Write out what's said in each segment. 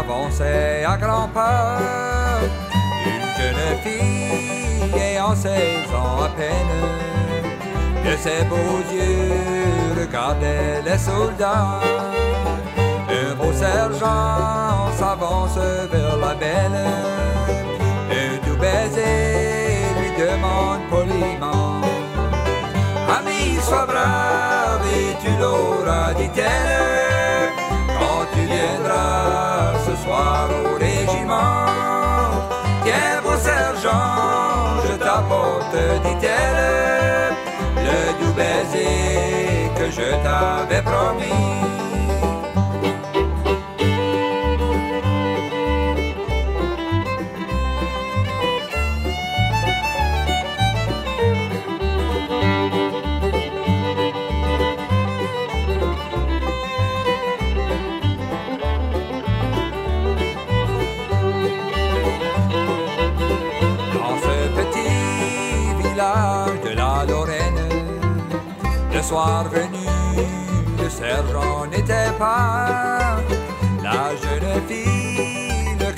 avançait à grand pas. Une jeune fille ayant 16 ans à peine, de ses beaux yeux regardait les soldats. Un beau sergent s'avance vers la belle, un doux baiser lui demande poliment. Ami, sois brave et tu l'auras, dit-elle soir au régiment. Tiens, beau sergent, je t'apporte, dit-elle, le doux baiser que je t'avais promis.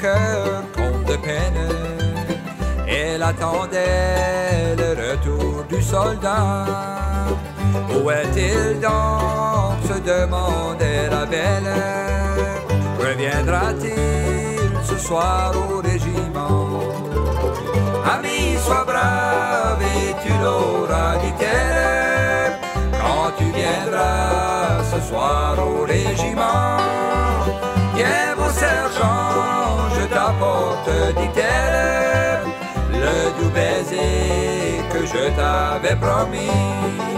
Cœur de peine, elle attendait le retour du soldat. Où est-il donc? se demandait la belle. Reviendra-t-il ce soir au régiment? Ami, sois brave et tu l'auras, dit-elle tu viendras ce soir au régiment. Le doux baiser que je t'avais promis.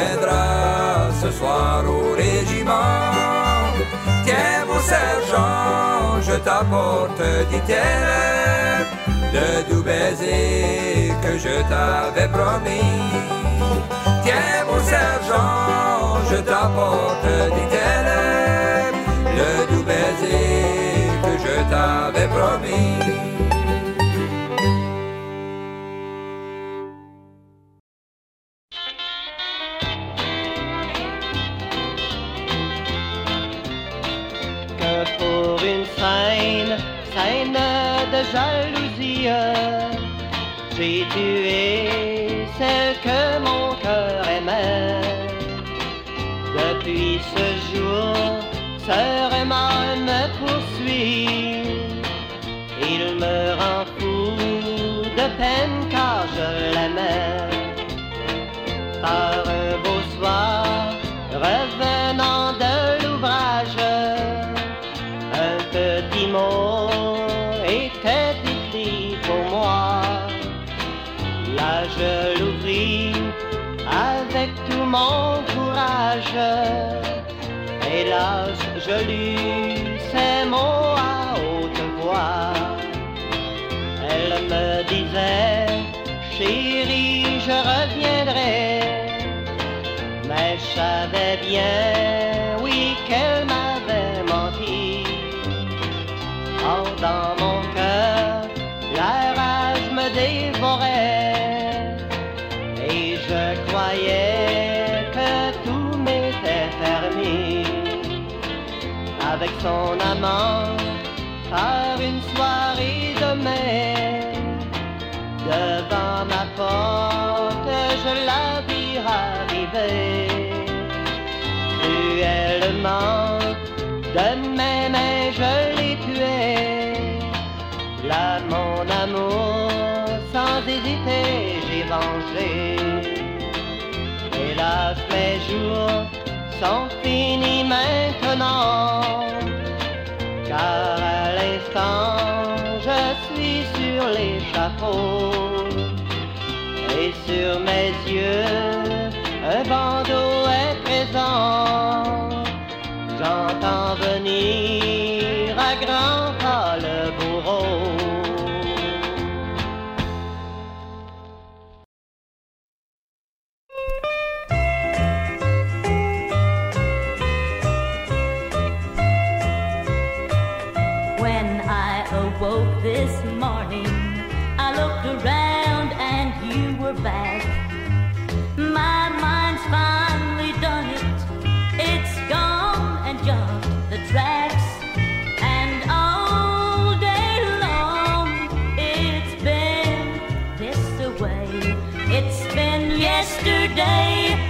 viendras ce soir au régiment. Tiens, mon sergent je t'apporte, dit-elle, le doux baiser que je t'avais promis. Tiens, mon sergent, je t'apporte, dit-elle, J'ai tué celle que mon cœur aimait. Depuis ce jour, ce remords me poursuit. Il me rend fou de peine car je l'aimais. Par un beau soir, je lus ces mots à haute voix. Elle me disait, chérie, je reviendrai. Mais je savais bien, oui, qu'elle m'avait menti. Or, dans mon cœur, la rage me dévorait. Son amant par une soirée de mai. Devant ma porte, je la vis arriver. Cruellement, de mes mains, je l'ai tuée. Là, mon amour, sans hésiter, j'ai vengé. Hélas, mes jours sont finis maintenant. You made. yesterday.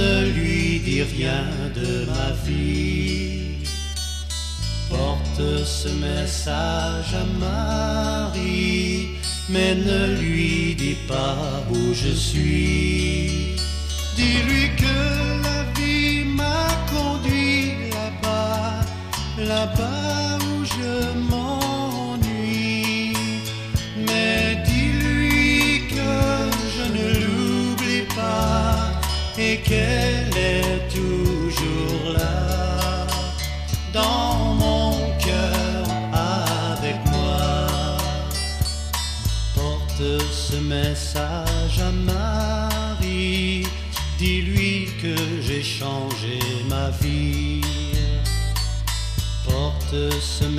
Ne lui dis rien de ma vie. Porte ce message à Marie, mais ne lui dis pas où je suis. Dis-lui que la vie m'a conduit là-bas, là-bas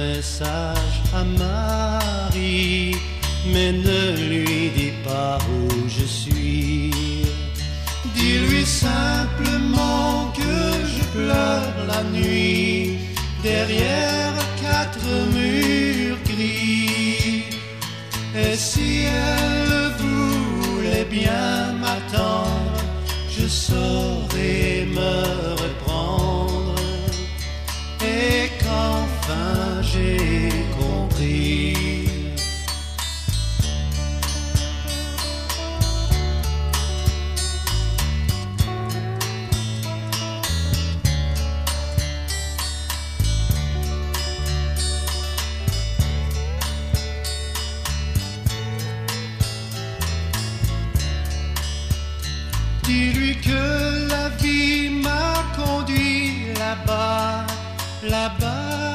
message à Marie, mais ne lui dis pas où je suis. Dis-lui simplement que je pleure la nuit derrière j'ai compris. Dis-lui que la vie m'a conduit là-bas, là-bas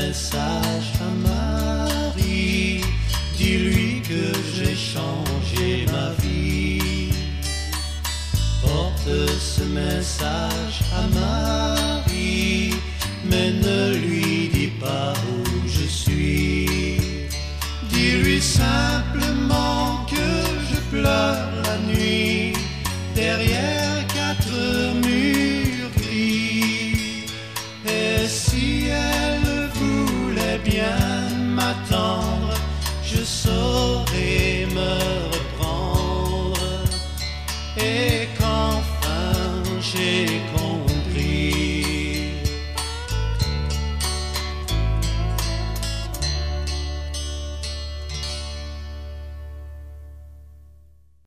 side